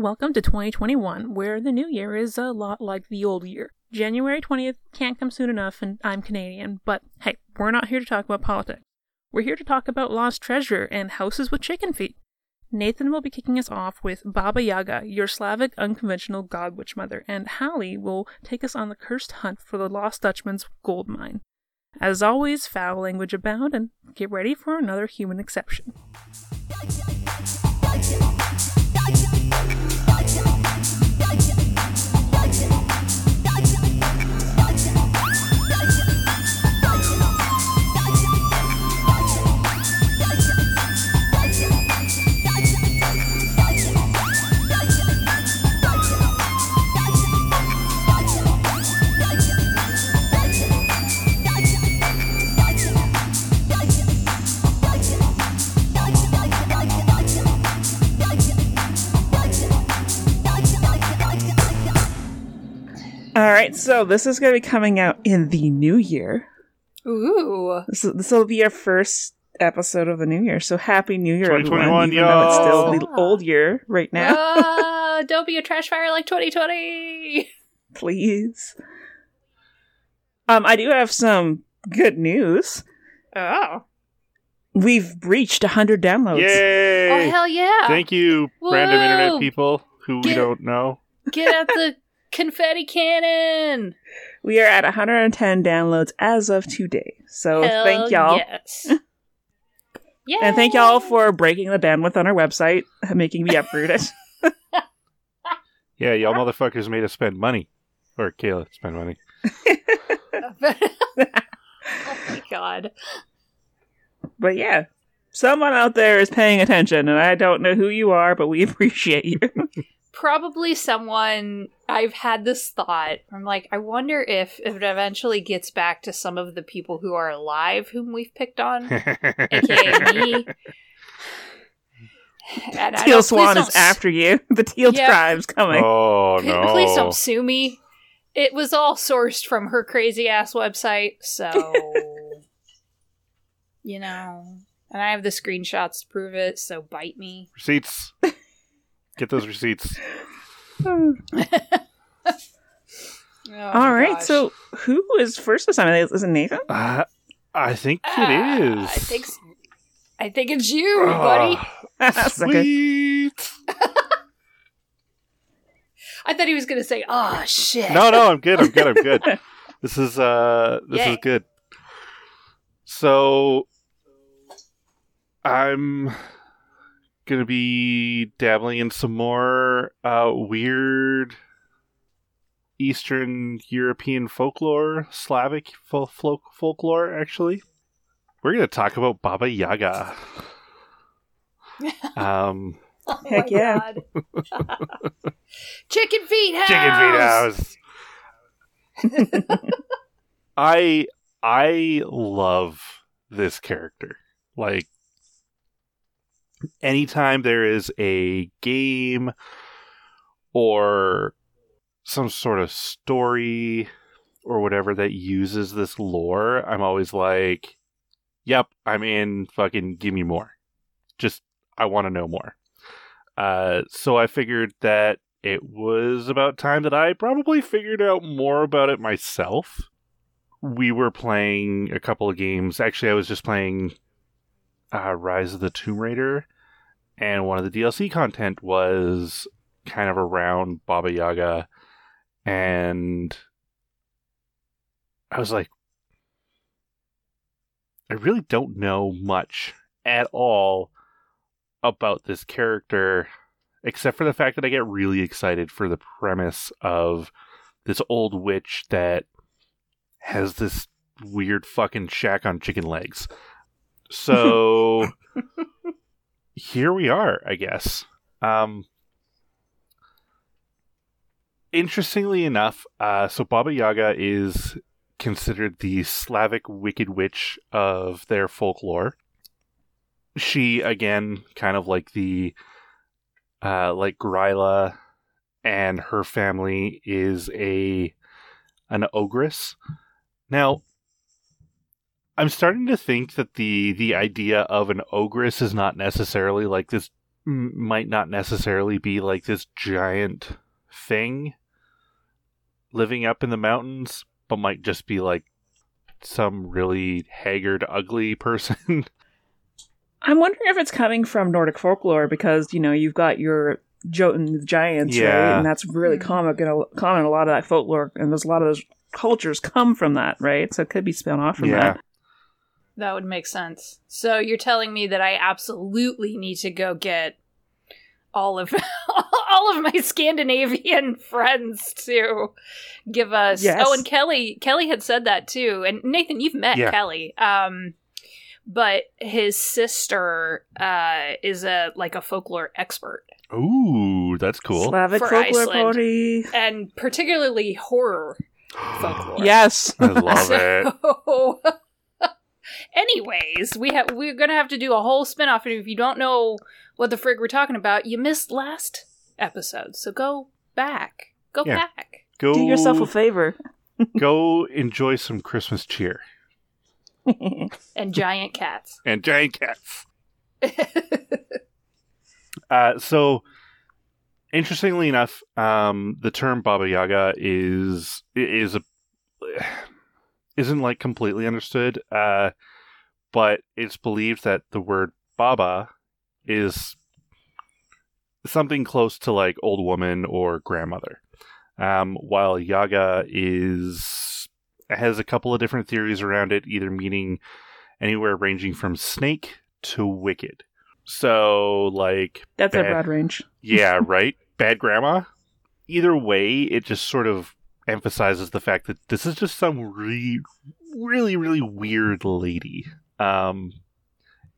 Welcome to 2021, where the new year is a lot like the old year. January 20th can't come soon enough, and I'm Canadian, but hey, we're not here to talk about politics. We're here to talk about lost treasure and houses with chicken feet. Nathan will be kicking us off with Baba Yaga, your Slavic unconventional god witch mother, and Halli will take us on the cursed hunt for the lost Dutchman's gold mine. As always, foul language abound, and get ready for another human exception. All right, so this is going to be coming out in the new year. Ooh. This this will be our first episode of the new year. So happy New Year, everyone! 2021, Even though it's still the old year right now. Ah, don't be a trash fire like 2020. Please. Um, I do have some good news. Oh. We've reached 100 downloads. Yay! Oh, hell yeah. Thank you, random internet people who we don't know. Get out the confetti cannon. We are at 110 downloads as of today. So Hell thank y'all. Yes. yeah. And thank y'all for breaking the bandwidth on our website, making me uproot it. Yeah, y'all motherfuckers made us spend money. Or Cayla spend money. oh my god. But yeah, someone out there is paying attention, and I don't know who you are, but we appreciate you. Probably someone I've had this thought. I'm like, I wonder if, if it eventually gets back to some of the people who are alive whom we've picked on. AKA me. And Teal Swan is after you. The Teal Yeah. tribe's coming. oh no! Please don't sue me. It was all sourced from her crazy ass website, so you know. And I have the screenshots to prove it, so bite me. Receipts. Get those receipts. Oh All my right, gosh. so who is first this time? Is it Nathan? Uh, I think it Ah, is. I think s- I think it's you, buddy. Ah, sweet. I thought he was gonna say, "Oh shit." No, no, I'm good. I'm good. I'm good. This is uh, this Yay. is good. So, I'm gonna be dabbling in some more uh weird Eastern European folklore, Slavic fol- folk- folklore. Actually, we're gonna talk about Baba Yaga. Um, Oh Heck yeah. Chicken feet house. chicken feet house. I I love this character. Like anytime there is a game or some sort of story or whatever that uses this lore, I'm always like, "Yep, I'm in. Fucking give me more." Just I want to know more. Uh, so I figured that it was about time that I probably figured out more about it myself. We were playing a couple of games. Actually, I was just playing uh, Rise of the Tomb Raider, and one of the DLC content was kind of around Baba Yaga, and I was like, I really don't know much at all about this character except for the fact that I get really excited for the premise of this old witch that has this weird fucking shack on chicken legs. So here we are, I guess. Um interestingly enough, uh so Baba Yaga is considered the Slavic wicked witch of their folklore. She again kind of like the uh, like Gryla and her family is a an ogress. Now, I'm starting to think that the the idea of an ogress is not necessarily like this m- might not necessarily be like this giant thing living up in the mountains, but might just be like some really haggard, ugly person. I'm wondering if it's coming from Nordic folklore because you know you've got your Jotun the giants, Yeah. right? And that's really Mhm. common a, common a lot of that folklore, and there's a lot of those cultures come from that, right? So it could be spun off from yeah. that. That would make sense. So you're telling me that I absolutely need to go get all of all of my Scandinavian friends to give us. Yes. Oh, and Kelly Kelly had said that too. And Nathan, you've met Yeah. Kelly. Um but his sister uh is a like a folklore expert Ooh, that's cool. Slavic For folklore Iceland. party. and particularly horror folklore. Yes. I love it. So, anyways, we have we're gonna have to do a whole spin-off and if you don't know what the frig we're talking about, you missed last episode. So go back. Go Yeah. back. Go Do yourself a favor. go enjoy some Christmas cheer And giant cats. and giant cats. Uh, so, interestingly enough, um, the term Baba Yaga is is a isn't like completely understood, uh, but it's believed that the word Baba is something close to like old woman or grandmother, um, while Yaga is has a couple of different theories around it, either meaning anywhere ranging from snake to wicked. So, like, That's a broad range. yeah, right? Bad grandma? Either way, it just sort of emphasizes the fact that this is just some really, really, really weird lady. Um,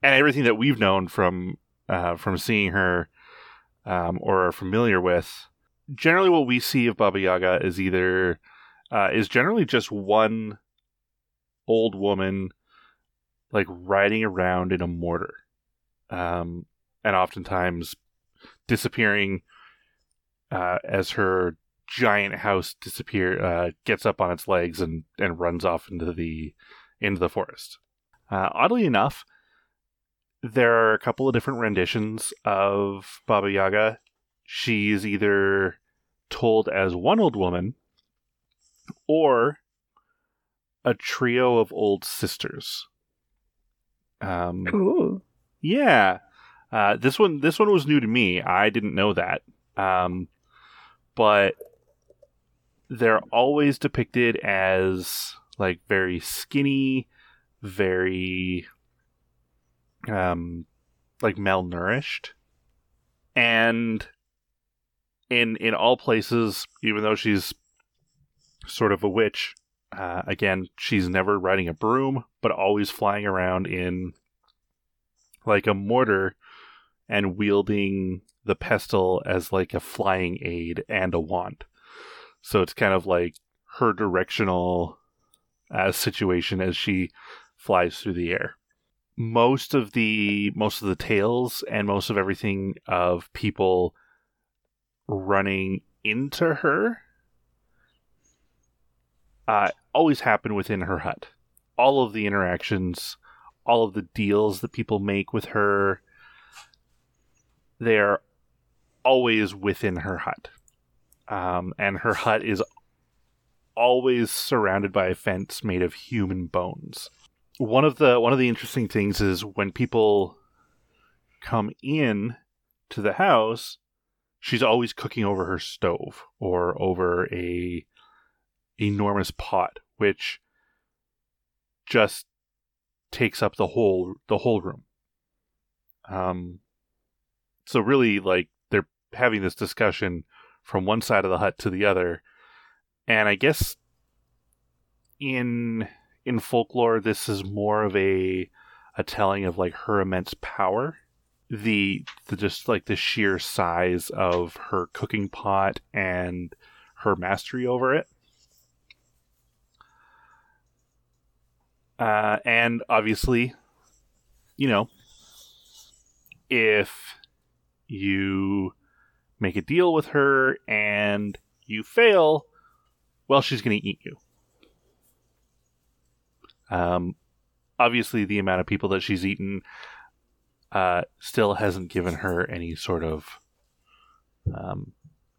and everything that we've known from uh, from seeing her um, or are familiar with, generally what we see of Baba Yaga is either uh, is generally just one old woman like riding around in a mortar, um, and oftentimes disappearing uh, as her giant house disappear uh, gets up on its legs and, and runs off into the into the forest. Uh, oddly enough, there are a couple of different renditions of Baba Yaga. She's either told as one old woman or a trio of old sisters. Um, Ooh. yeah. Uh, this one this one was new to me. I didn't know that. Um, but they're always depicted as like very skinny, very um like malnourished. And in in all places, even though she's sort of a witch, uh, again, she's never riding a broom, but always flying around in like a mortar and wielding the pestle as like a flying aid and a wand. So it's kind of like her directional uh, situation as she flies through the air. Most of the most of the tales and most of everything of people running into her uh, always happen within her hut. All of the interactions, all of the deals that people make with her, they're always within her hut. Um, and her hut is always surrounded by a fence made of human bones. One of the one of the interesting things is when people come in to the house, she's always cooking over her stove or over a enormous pot, which just takes up the whole the whole room. Um, so really, like they're having this discussion from one side of the hut to the other, and I guess in in folklore, this is more of a a telling of like her immense power, the the just like the sheer size of her cooking pot and her mastery over it. Uh, and obviously, you know, if you make a deal with her and you fail, well, she's going to eat you. Um, obviously, the amount of people that she's eaten, uh, still hasn't given her any sort of um,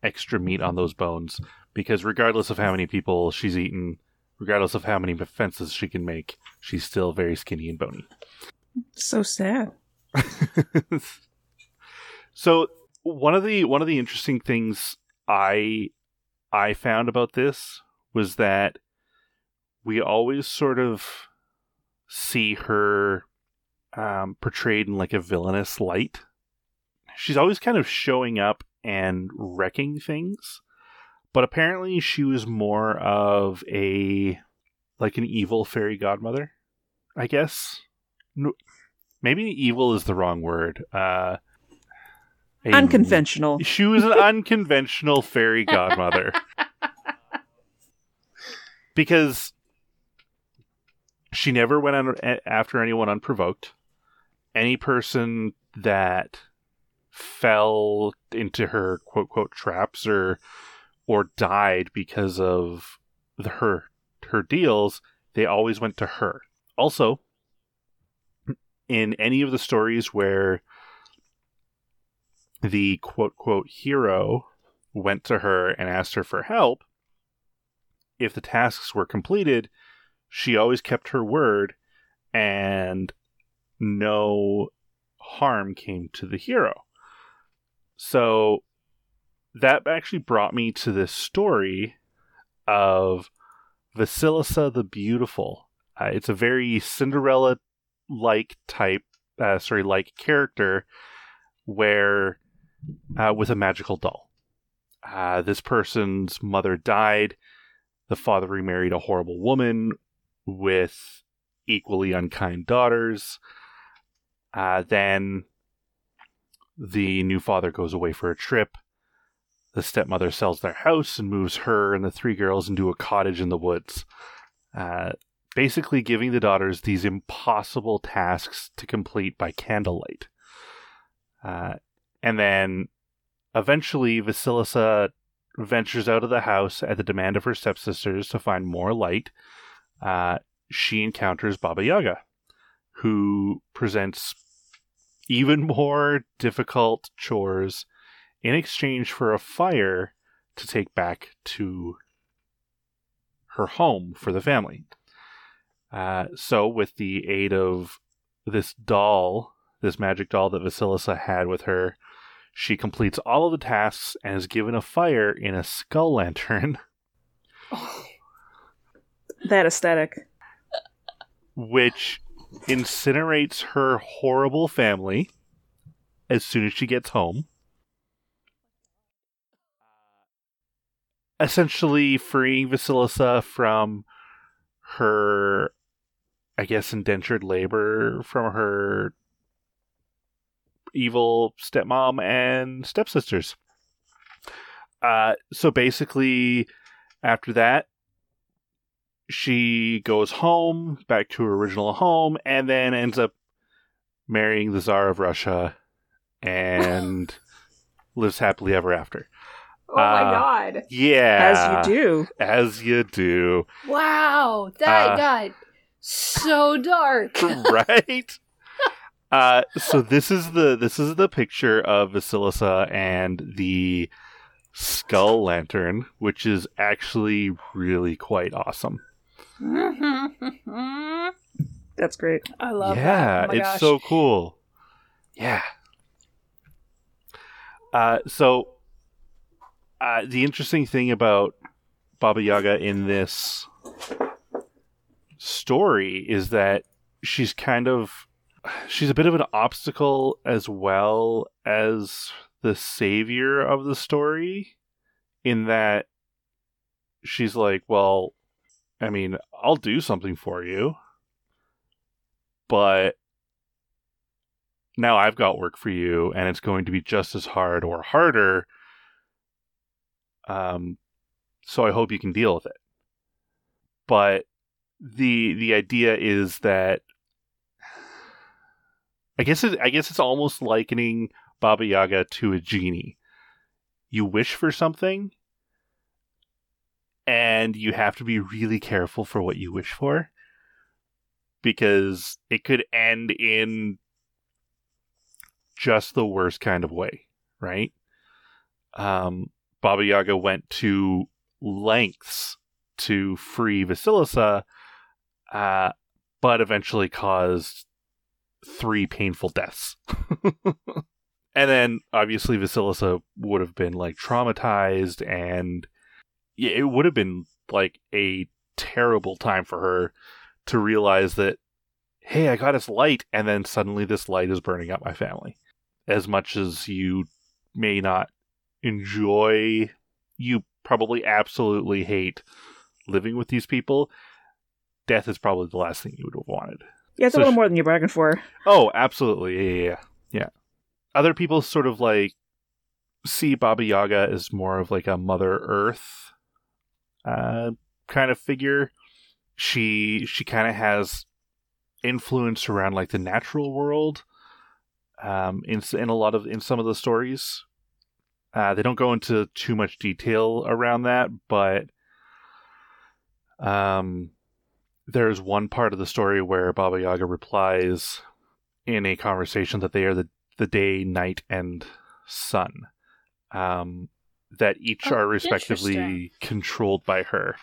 extra meat on those bones because regardless of how many people she's eaten, regardless of how many fences she can make, she's still very skinny and bony. So sad. so one of the one of the interesting things I I found about this was that we always sort of see her um, portrayed in like a villainous light. She's always kind of showing up and wrecking things, but apparently she was more of a like an evil fairy godmother, I guess. No, maybe evil is the wrong word. Uh, a- Unconventional. She was an unconventional fairy godmother. because she never went on after anyone unprovoked. Any person that fell into her quote quote traps or or died because of the, her her deals, they always went to her. Also, in any of the stories where the quote quote hero went to her and asked her for help, if the tasks were completed, she always kept her word and no harm came to the hero. So that actually brought me to this story of Vasilisa the Beautiful. Uh, it's a very Cinderella like type, uh, sorry, like character where uh, with a magical doll. Uh, this person's mother died. The father remarried a horrible woman with equally unkind daughters. Uh, then the new father goes away for a trip. The stepmother sells their house and moves her and the three girls into a cottage in the woods. Uh, basically, giving the daughters these impossible tasks to complete by candlelight. Uh, and then eventually, Vasilisa ventures out of the house at the demand of her stepsisters to find more light. Uh, she encounters Baba Yaga, who presents even more difficult chores in exchange for a fire to take back to her home for the family. Uh, so, with the aid of this doll, this magic doll that Vasilisa had with her, she completes all of the tasks and is given a fire in a skull lantern. That aesthetic. which incinerates her horrible family as soon as she gets home. Essentially freeing Vasilisa from her, I guess, indentured labor from her evil stepmom and stepsisters. Uh, so basically, after that, she goes home, back to her original home, and then ends up marrying the Tsar of Russia and lives happily ever after. Oh my Uh, god. Yeah. As you do. As you do. Wow. That Uh, got so dark. right? Uh, so this is the this is the picture of Vasilisa and the skull lantern, which is actually really quite awesome. I That's great. I love yeah, that. Oh it's gosh. so cool. Yeah. Uh, so, uh, the interesting thing about Baba Yaga in this story is that she's kind of she's a bit of an obstacle as well as the savior of the story in that she's like well i mean i'll do something for you but now I've got work for you, and it's going to be just as hard or harder. Um, so I hope you can deal with it. But the the idea is that I guess it, I guess it's almost likening Baba Yaga to a genie. You wish for something, and you have to be really careful for what you wish for because it could end in just the worst kind of way, right? Um, Baba Yaga went to lengths to free Vasilisa, uh, but eventually caused three painful deaths. and then obviously Vasilisa would have been like traumatized and yeah, it would have been like a terrible time for her to realize that hey, I got this light and then suddenly this light is burning up my family. As much as you may not enjoy you probably absolutely hate living with these people, death is probably the last thing you would have wanted. Yeah, it's So a little more than you bargained for. Oh, absolutely. Yeah, yeah, yeah. yeah. Other people sort of like see Baba Yaga as more of like a Mother Earth uh, kind of figure. She she kind of has influence around like the natural world um, in in a lot of in some of the stories. Uh, they don't go into too much detail around that, but um, there's one part of the story where Baba Yaga replies in a conversation that they are the, the day, night, and sun. Um, that each Oh, are respectively controlled by her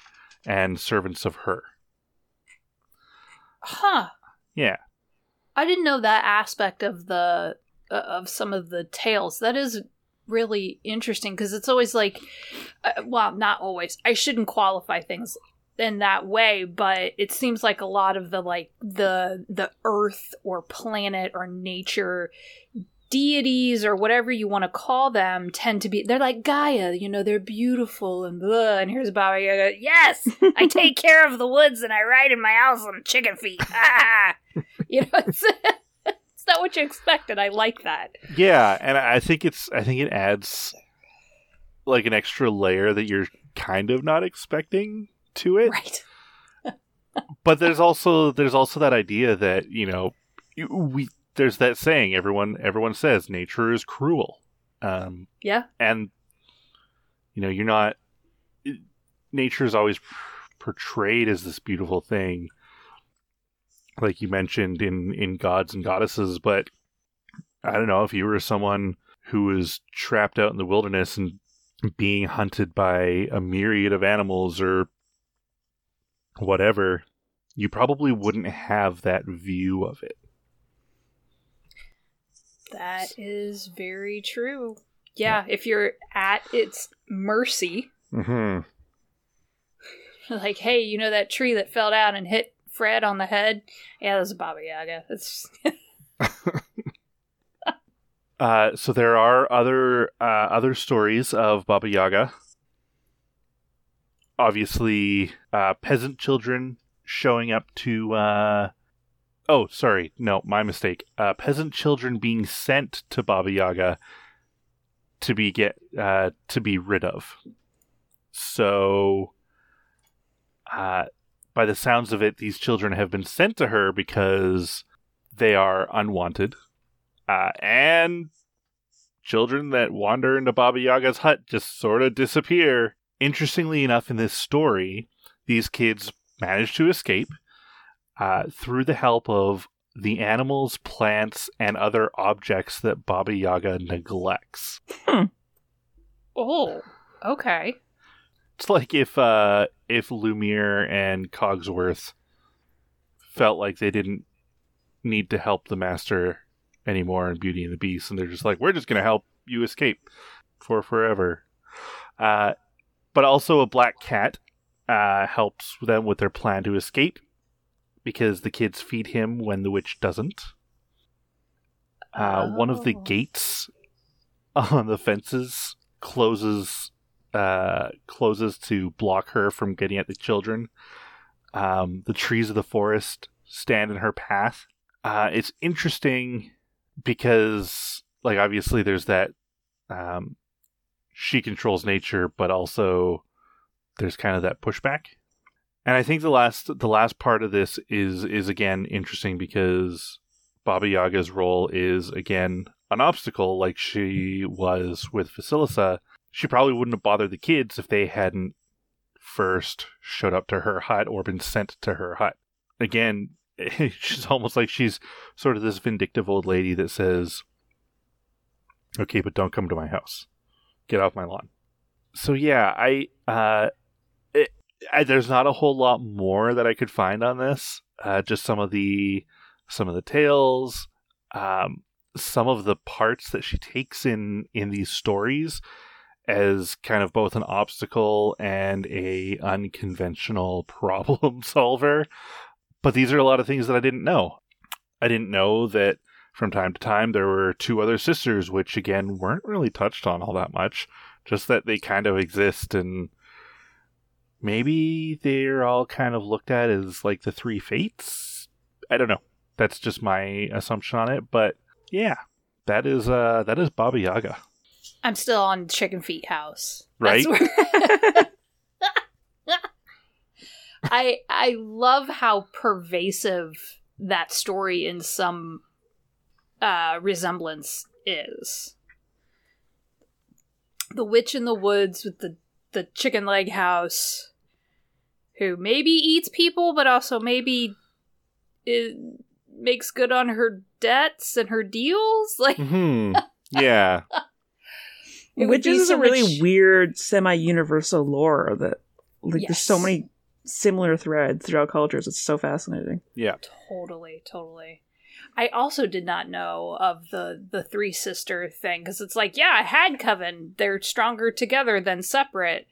and servants of her. Huh. Yeah. I didn't know that aspect of the uh, of some of the tales. That is really interesting because it's always like, uh, well, not always. I shouldn't qualify things in that way, but it seems like a lot of the like the the Earth or planet or nature deities or whatever you want to call them tend to be they're like Gaia, you know, they're beautiful and blah. And here's Baba Yaga. Yes, I take care of the woods and I ride in my house on chicken feet. Ah, you know, it's, it's not what you expected. I like that. Yeah, and I I think it's I think it adds like an extra layer that you're kind of not expecting to it. Right. but there's also there's also that idea that you know we there's that saying everyone everyone says nature is cruel um Yeah. and you know you're not nature is always portrayed as this beautiful thing like you mentioned in in gods and goddesses but i don't know if you were someone who was trapped out in the wilderness and being hunted by a myriad of animals or whatever you probably wouldn't have that view of it That is very true. Yeah, if you're at its mercy, mm-hmm. like, hey, you know that tree that fell down and hit Fred on the head? Yeah, that's a Baba Yaga. It's Uh, so there are other uh, other stories of Baba Yaga. Obviously, uh, peasant children showing up to. Oh, sorry, no, my mistake. Uh, peasant children being sent to Baba Yaga to be get uh, to be rid of. So, uh, by the sounds of it, these children have been sent to her because they are unwanted uh, and children that wander into Baba Yaga's hut just sort of disappear. Interestingly enough, in this story, these kids manage to escape uh, through the help of the animals, plants, and other objects that Baba Yaga neglects. oh, okay. It's like if uh, if Lumiere and Cogsworth felt like they didn't need to help the master anymore in Beauty and the Beast, and they're just like, we're just going to help you escape for forever. Uh, but also, a black cat uh, helps them with their plan to escape because the kids feed him when the witch doesn't. Uh, One of the Oh. gates on the fences closes uh, closes to block her from getting at the children. Um, the trees of the forest stand in her path. Uh, it's interesting because, like, obviously, there's that um, she controls nature, but also there's kind of that pushback. And I think the last the last part of this is is again interesting because Baba Yaga's role is again an obstacle, like she was with Vasilisa. She probably wouldn't have bothered the kids if they hadn't first showed up to her hut or been sent to her hut. Again, she's almost like she's sort of this vindictive old lady that says, Okay, but don't come to my house. Get off my lawn. So yeah, I uh, I, there's not a whole lot more that I could find on this. Uh, just some of the some of the tales, um, some of the parts that she takes in in these stories as kind of both an obstacle and a unconventional problem solver. But these are a lot of things that I didn't know. I didn't know that from time to time there were two other sisters, which again weren't really touched on all that much. Just that they kind of exist and maybe they're all kind of looked at as like the three fates. I don't know. That's just my assumption on it, but yeah, that is uh that is Baba Yaga. I'm still on Chicken Feet House. Right? I I love how pervasive that story in some uh, resemblance is. The witch in the woods with the the chicken leg house, who maybe eats people, but also maybe it makes good on her debts and her deals. Like Hmm. Yeah. Which is so a really much- weird semi-universal lore that like there's so many similar threads throughout cultures. It's so fascinating. Yeah. Totally, totally. I also did not know of the the three sister thing because it's like, yeah, I had coven, they're stronger together than separate.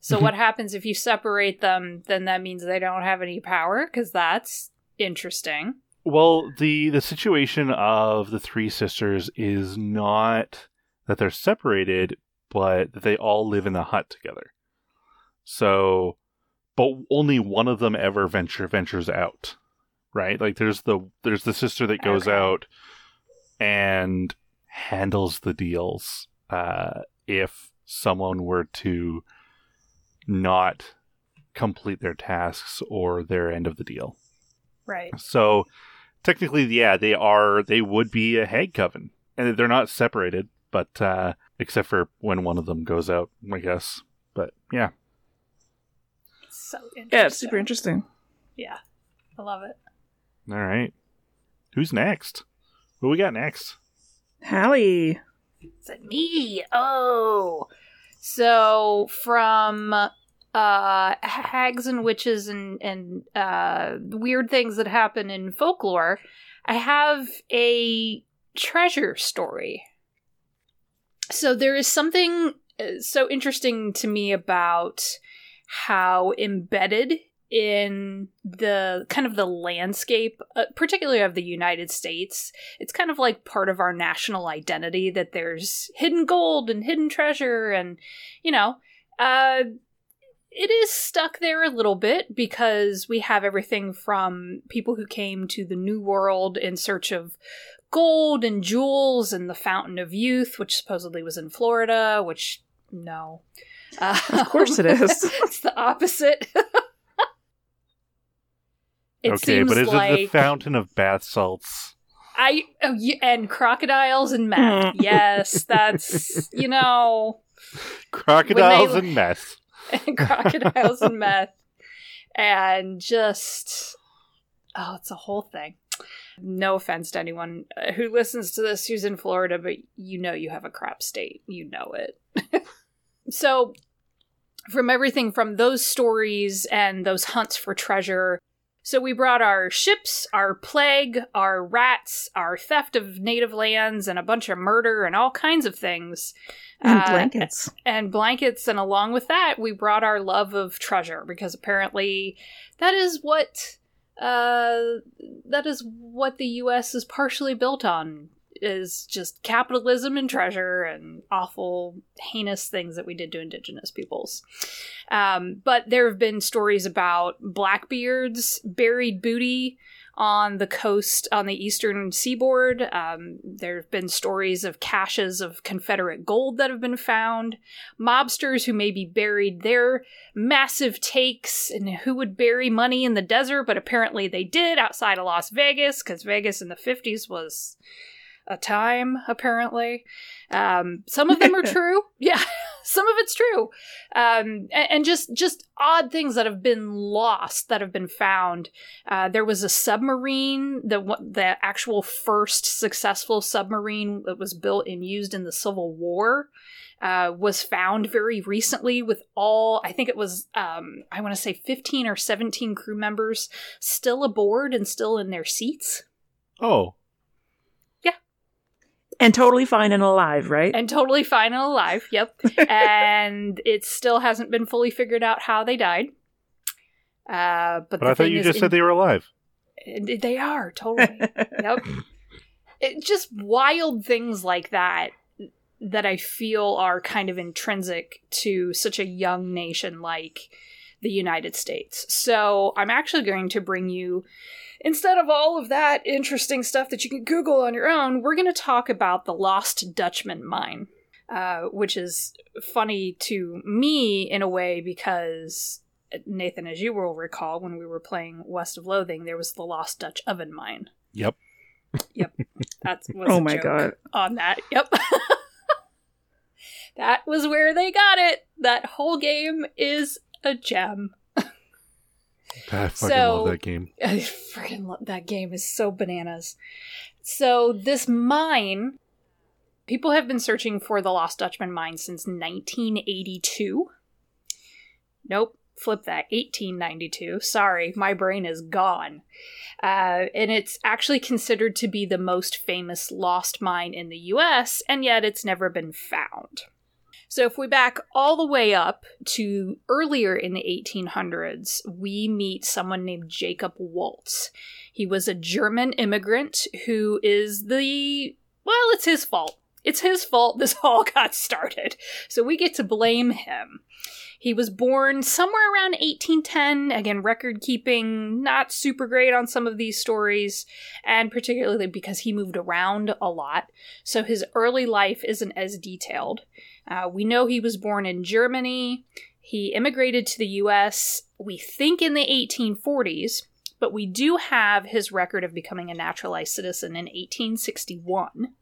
So Mhm. what happens if you separate them? Then that means they don't have any power because that's interesting. Well, the the situation of the three sisters is not that they're separated, but that they all live in the hut together. So, but only one of them ever venture ventures out, right? Like there's the there's the sister that goes Okay. out and handles the deals uh, if someone were to not complete their tasks or their end of the deal. Right. So technically, yeah, they are. They would be a hag coven, and they're not separated, but uh, except for when one of them goes out, I guess. But yeah, So interesting. Yeah, it's super interesting. Yeah, I love it. all right. Who's next? What we got next? Halli. Is it me? Oh. So from uh hags and witches and and uh weird things that happen in folklore, I have a treasure story. So there is something uh, so interesting to me about how embedded in the kind of the landscape, uh, particularly of the United States, it's kind of like part of our national identity that there's hidden gold and hidden treasure and you know uh it is stuck there a little bit because we have everything from people who came to the new world in search of gold and jewels and the fountain of youth which supposedly was in Florida which no uh, Of course it is. it's the opposite it okay, seems but is like it the fountain of bath salts? I oh, and crocodiles and meth. yes, that's you know Crocodiles they- and meth. And crocodiles and meth and just oh, it's a whole thing. No offense to anyone uh, who listens to this who's in Florida, but you know you have a crap state. You know it. so, from everything from those stories and those hunts for treasure. So, we brought our ships, our plague, our rats, our theft of native lands, and a bunch of murder and all kinds of things. And Uh, blankets. and blankets and along with that we brought our love of treasure because apparently that is what uh that is what the US is partially built on is just capitalism and treasure and awful heinous things that we did to indigenous peoples. Um, but there have been stories about blackbeards buried booty on the coast on the eastern seaboard. Um, there have been stories of caches of Confederate gold that have been found, mobsters who may be buried their massive takes, and who would bury money in the desert, but apparently they did outside of Las Vegas, because Vegas in the 50s was a time, apparently. Um, some of them are true. Yeah. some of it's true um, and, and just just odd things that have been lost that have been found uh, there was a submarine the the actual first successful submarine that was built and used in the civil war uh, was found very recently with all i think it was um, i want to say 15 or 17 crew members still aboard and still in their seats Oh, And totally fine and alive, right? and totally fine and alive. Yep. and it still hasn't been fully figured out how they died. Uh, but but the I thought you is, just said they were alive. they they are totally. yep. It, just wild things like that that I feel are kind of intrinsic to such a young nation like the United States. So I'm actually going to bring you, instead of all of that interesting stuff that you can Google on your own, we're going to talk about the Lost Dutchman mine, uh, which is funny to me in a way because. Nathan, as you will recall, when we were playing West of Loathing, there was the Lost Dutch Oven Mine. Yep. Yep. That was oh a my joke god. on that. Yep. that was where they got it. That whole game is a gem. I fucking So- love that game. I freaking love that game is so bananas. So this mine, people have been searching for the Lost Dutchman mine since 1982. Nope, flip that. 1892. Sorry, my brain is gone. Uh, and it's actually considered to be the most famous lost mine in the U.S., and yet it's never been found. So, if we back all the way up to earlier in the 1800s, we meet someone named Jacob Waltz. He was a German immigrant who is the. Well, it's his fault. It's his fault this all got started. So, we get to blame him. He was born somewhere around 1810. Again, record keeping not super great on some of these stories, and particularly because he moved around a lot. So his early life isn't as detailed. Uh, we know he was born in Germany. He immigrated to the US, we think in the 1840s, but we do have his record of becoming a naturalized citizen in 1861.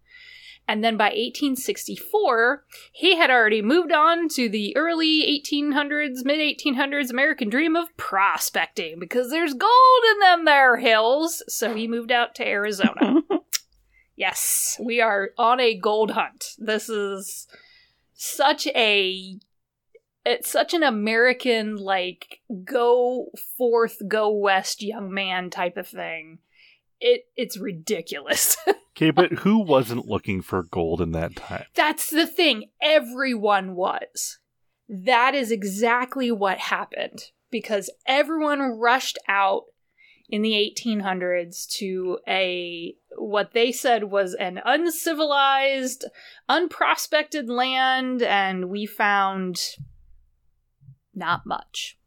And then by 1864, he had already moved on to the early 1800s, mid 1800s American dream of prospecting because there's gold in them there hills. So he moved out to Arizona. yes, we are on a gold hunt. This is such a it's such an American like go forth, go west young man type of thing. It it's ridiculous. Okay, but who wasn't looking for gold in that time? That's the thing. Everyone was. That is exactly what happened because everyone rushed out in the 1800s to a what they said was an uncivilized, unprospected land and we found not much.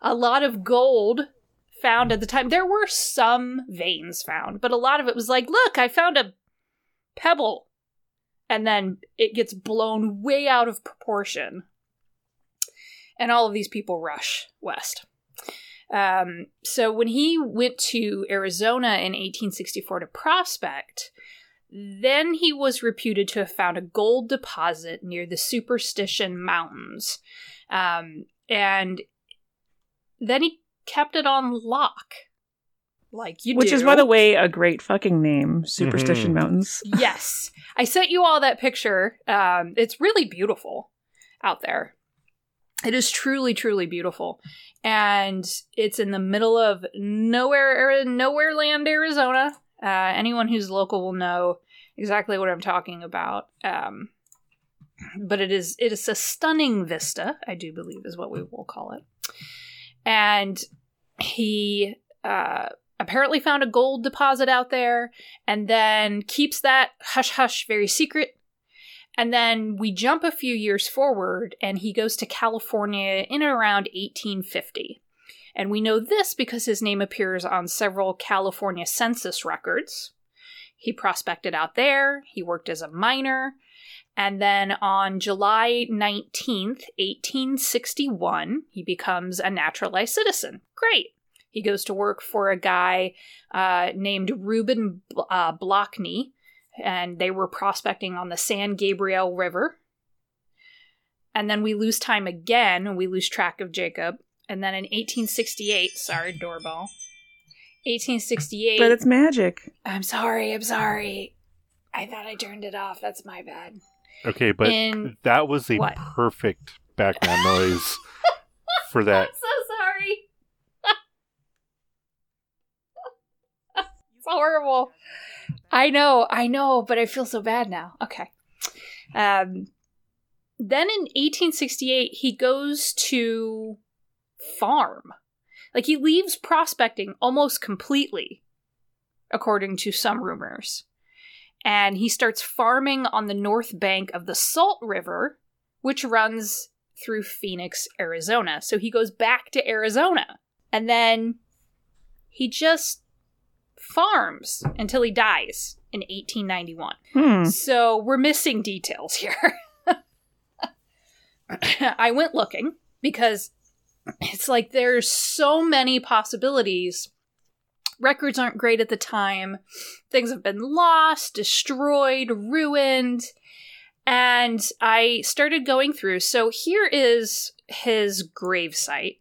a lot of gold found at the time. There were some veins found, but a lot of it was like, look, I found a pebble. And then it gets blown way out of proportion. And all of these people rush west. Um, so when he went to Arizona in 1864 to prospect, then he was reputed to have found a gold deposit near the Superstition Mountains. Um, and then he kept it on lock. Like you Which do. is, by the way, a great fucking name, Superstition Mhm. Mountains. yes. I sent you all that picture. Um, it's really beautiful out there. It is truly, truly beautiful. And it's in the middle of nowhere, nowhere land, Arizona. Uh, anyone who's local will know exactly what I'm talking about. Um, but it is it is a stunning vista, I do believe is what we will call it. And he uh, apparently found a gold deposit out there and then keeps that hush hush very secret. And then we jump a few years forward and he goes to California in around 1850. And we know this because his name appears on several California census records. He prospected out there, he worked as a miner, and then on July 19th, 1861, he becomes a naturalized citizen. Great. He goes to work for a guy uh, named Reuben uh, Blockney, and they were prospecting on the San Gabriel River. And then we lose time again, and we lose track of Jacob. And then in 1868, sorry, doorbell. 1868. But it's magic. I'm sorry, I'm sorry. I thought I turned it off. That's my bad. Okay, but In- that was a What? perfect background noise for that. I'm so sorry. it's horrible. I know, I know, but I feel so bad now. Okay. Um, then in 1868, he goes to farm. Like he leaves prospecting almost completely, according to some rumors. And he starts farming on the north bank of the Salt River, which runs through Phoenix, Arizona. So he goes back to Arizona. And then he just farms until he dies in 1891. Hmm. So we're missing details here. I went looking because it's like there's so many possibilities. Records aren't great at the time. Things have been lost, destroyed, ruined. And I started going through. So here is his gravesite.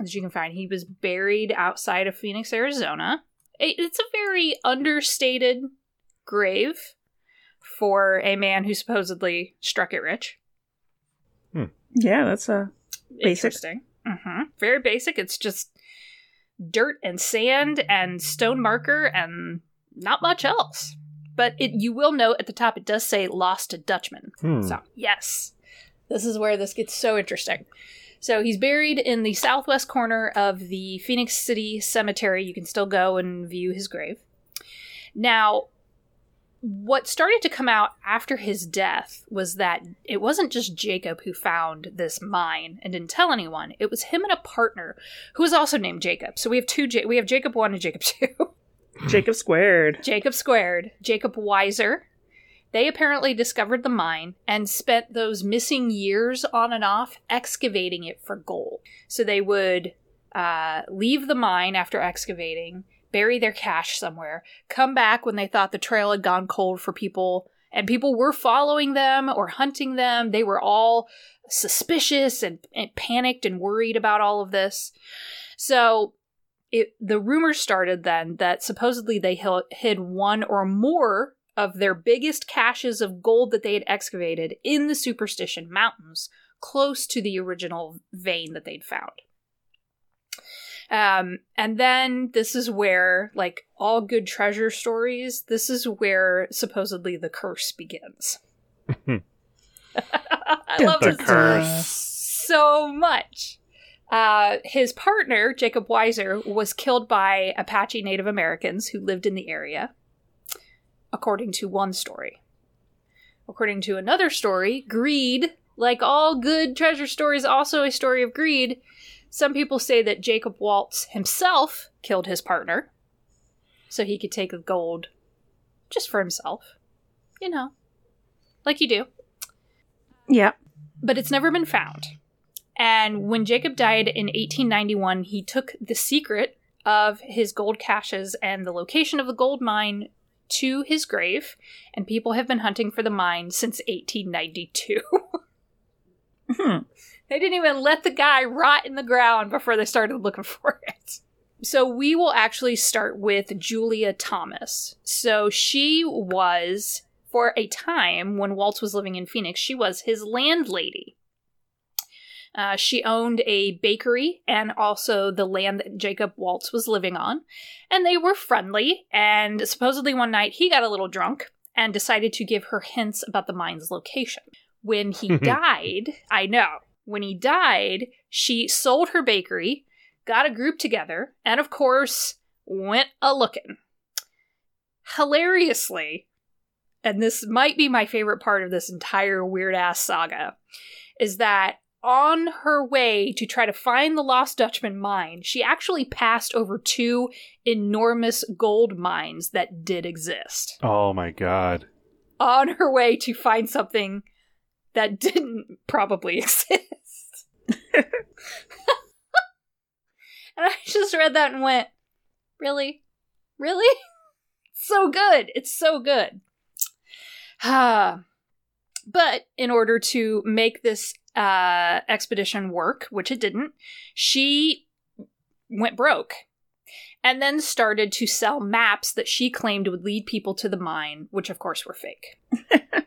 As you can find, he was buried outside of Phoenix, Arizona. It- It's a very understated grave for a man who supposedly struck it rich. Yeah, that's a Basic. Interesting. hmm Very basic. It's just dirt and sand and stone marker and not much else. But it you will note at the top it does say lost to Dutchman. Hmm. So yes, this is where this gets so interesting. So he's buried in the southwest corner of the Phoenix City Cemetery. You can still go and view his grave. Now, what started to come out after his death was that it wasn't just Jacob who found this mine and didn't tell anyone. It was him and a partner who was also named Jacob. So we have two. Ja- we have Jacob one and Jacob two. Jacob squared. Jacob squared. Jacob Weiser. They apparently discovered the mine and spent those missing years on and off excavating it for gold. So they would uh, leave the mine after excavating, bury their cash somewhere, come back when they thought the trail had gone cold for people, and people were following them or hunting them. They were all suspicious and, and panicked and worried about all of this. So it the rumors started then that supposedly they hid one or more of their biggest caches of gold that they had excavated in the Superstition Mountains, close to the original vein that they'd found. Um, and then this is where, like all good treasure stories, this is where supposedly the curse begins. I love The this curse. so much. Uh, his partner, Jacob Weiser, was killed by Apache Native Americans who lived in the area, according to one story. According to another story, greed, like all good treasure stories, also a story of greed. Some people say that Jacob Waltz himself killed his partner so he could take the gold just for himself. You know, like you do Yeah. but it's never been found. And when Jacob died in 1891, he took the secret of his gold caches and the location of the gold mine to his grave, and people have been hunting for the mine since 1892. Hmm. they didn't even let the guy rot in the ground before they started looking for it. So we will actually start with Julia Thomas. So she was, for a time when Waltz was living in Phoenix, she was his landlady. Uh, she owned a bakery and also the land that Jacob Waltz was living on. And they were friendly. And supposedly one night he got a little drunk and decided to give her hints about the mine's location. When he died, I know, when he died, she sold her bakery, got a group together, and of course, went a looking. Hilariously, and this might be my favorite part of this entire weird ass saga, is that on her way to try to find the Lost Dutchman mine, she actually passed over two enormous gold mines that did exist. Oh my god. On her way to find something that didn't probably exist. and I just read that and went, Really? Really? so good. It's so good. But in order to make this uh, expedition work, which it didn't, she went broke and then started to sell maps that she claimed would lead people to the mine, which of course were fake.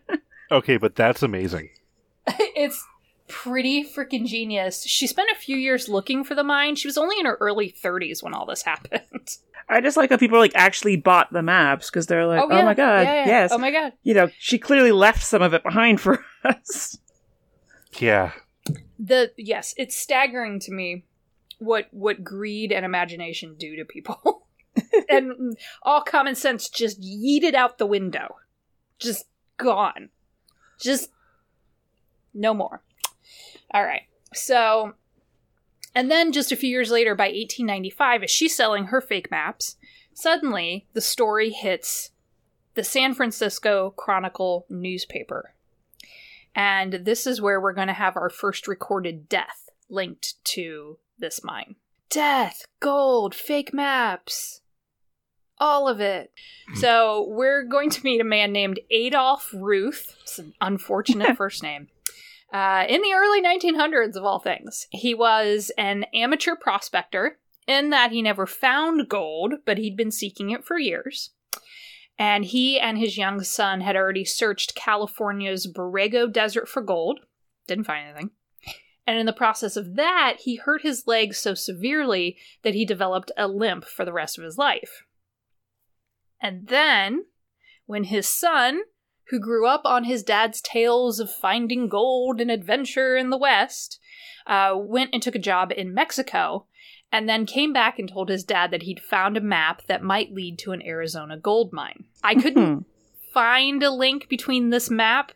Okay, but that's amazing. it's pretty freaking genius. She spent a few years looking for the mine. She was only in her early 30s when all this happened. I just like how people like actually bought the maps because they're like, oh, yeah. my god, Yeah, yeah. yes. Oh my god. you know, she clearly left some of it behind for us. Yeah. The yes, it's staggering to me what what greed and imagination do to people. and all common sense just yeeted out the window. Just gone. Just no more. All right. So and then just a few years later by 1895 as she's selling her fake maps, suddenly the story hits the San Francisco Chronicle newspaper. And this is where we're going to have our first recorded death linked to this mine. Death, gold, fake maps, all of it. So we're going to meet a man named Adolf Ruth. It's an unfortunate first name. Uh, in the early 1900s, of all things, he was an amateur prospector in that he never found gold, but he'd been seeking it for years. And he and his young son had already searched California's Borrego Desert for gold. Didn't find anything. And in the process of that, he hurt his leg so severely that he developed a limp for the rest of his life. And then, when his son, who grew up on his dad's tales of finding gold and adventure in the West, uh, went and took a job in Mexico, and then came back and told his dad that he'd found a map that might lead to an Arizona gold mine. I couldn't find a link between this map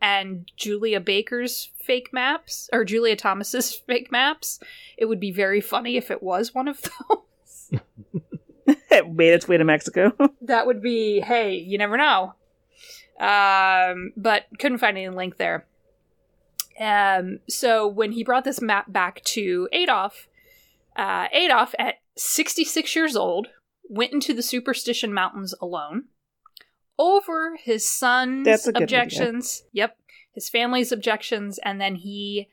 and Julia Baker's fake maps, or Julia Thomas's fake maps. It would be very funny if it was one of those. it made its way to Mexico. that would be, hey, you never know. Um, but couldn't find any link there. Um, so when he brought this map back to Adolf, uh, Adolf, at 66 years old, went into the Superstition Mountains alone. Over his son's That's a good idea. objections, yep, his family's objections, and then he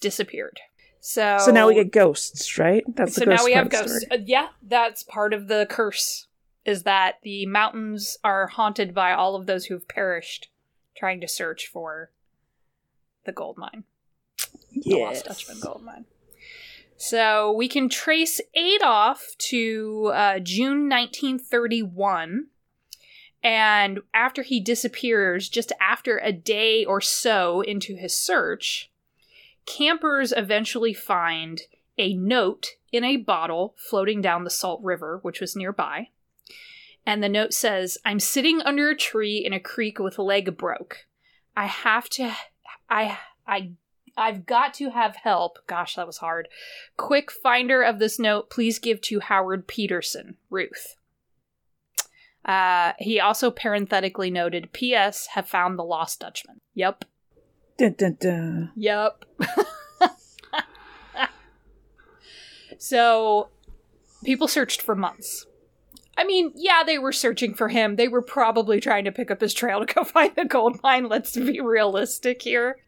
disappeared. So, so now we get ghosts, right? That's so the ghost now we have part of the ghosts. Uh, yeah, that's part of the curse. Is that the mountains are haunted by all of those who have perished trying to search for the gold mine, the Lost Dutchman gold mine. So we can trace Adolf to uh, June 1931. And after he disappears, just after a day or so into his search, campers eventually find a note in a bottle floating down the Salt River, which was nearby. And the note says, I'm sitting under a tree in a creek with a leg broke. I have to I I I've got to have help. Gosh, that was hard. Quick finder of this note, please give to Howard Peterson, Ruth. Uh, he also parenthetically noted, P.S. have found the lost Dutchman. Yep. Dun, dun, dun. Yep. so, people searched for months. I mean, yeah, they were searching for him. They were probably trying to pick up his trail to go find the gold mine. Let's be realistic here.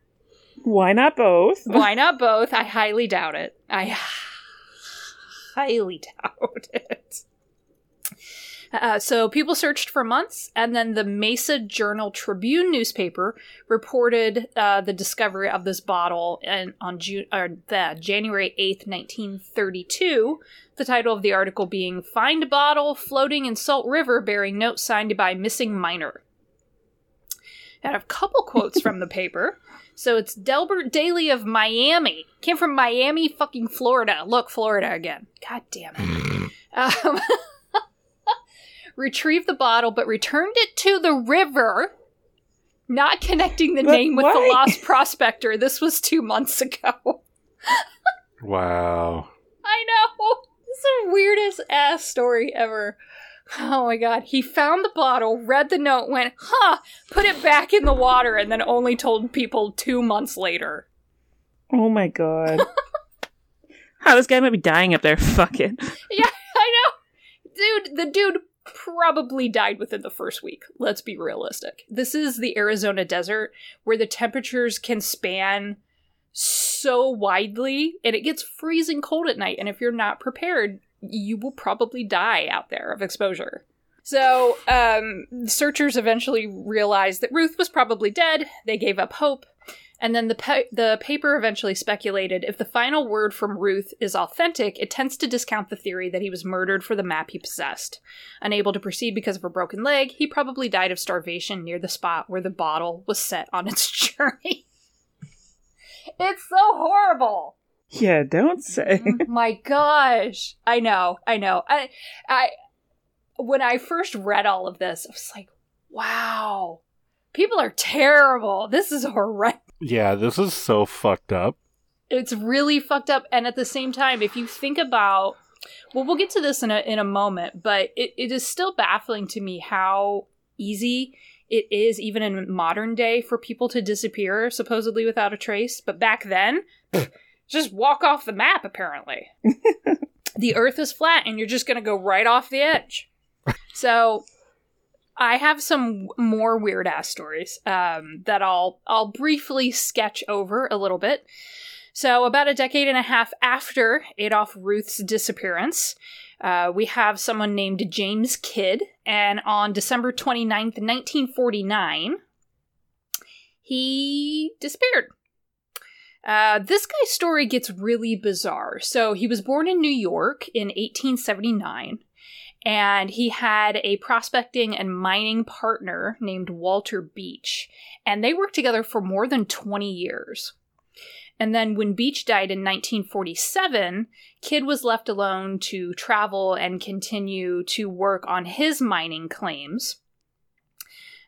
Why not both? Why not both? I highly doubt it. I highly doubt it. Uh, so people searched for months, and then the Mesa Journal Tribune newspaper reported uh, the discovery of this bottle and on June or the January eighth, nineteen thirty-two. The title of the article being "Find Bottle Floating in Salt River Bearing Note Signed by Missing Miner." I And a couple quotes from the paper. So it's Delbert Daly of Miami. Came from Miami, fucking Florida. Look, Florida again. God damn it. Um, retrieved the bottle, but returned it to the river, not connecting the But name with the lost prospector. This was two months ago. Wow. I know. This is the weirdest ass story ever. Oh my god. He found the bottle, read the note, went, huh, put it back in the water, and then only told people two months later. Oh my god. How this guy might be dying up there. Fuck it. Yeah, I know. Dude, the dude probably died within the first week. Let's be realistic. This is the Arizona desert where the temperatures can span so widely and it gets freezing cold at night. And if you're not prepared, you will probably die out there of exposure. So, um, searchers eventually realized that Ruth was probably dead. They gave up hope. And then the pa- the paper eventually speculated if the final word from Ruth is authentic, it tends to discount the theory that he was murdered for the map he possessed. Unable to proceed because of a broken leg, he probably died of starvation near the spot where the bottle was set on its journey. it's so horrible. Yeah, don't say. Mm-hmm. My gosh. I know. I know. I I when I first read all of this, I was like, wow. People are terrible. This is horrendous. Yeah, this is so fucked up. It's really fucked up. And at the same time, if you think about well, we'll get to this in a in a moment, but it, it is still baffling to me how easy it is, even in modern day, for people to disappear supposedly without a trace. But back then, just walk off the map, apparently. the earth is flat and you're just going to go right off the edge. So I have some more weird ass stories um, that I'll I'll briefly sketch over a little bit. So about a decade and a half after Adolf Ruth's disappearance, uh, we have someone named James Kidd, and on December 29th, 1949, he disappeared. Uh, this guy's story gets really bizarre. So he was born in New York in 1879, and he had a prospecting and mining partner named Walter Beach, and they worked together for more than 20 years. And then when Beach died in 1947, Kidd was left alone to travel and continue to work on his mining claims.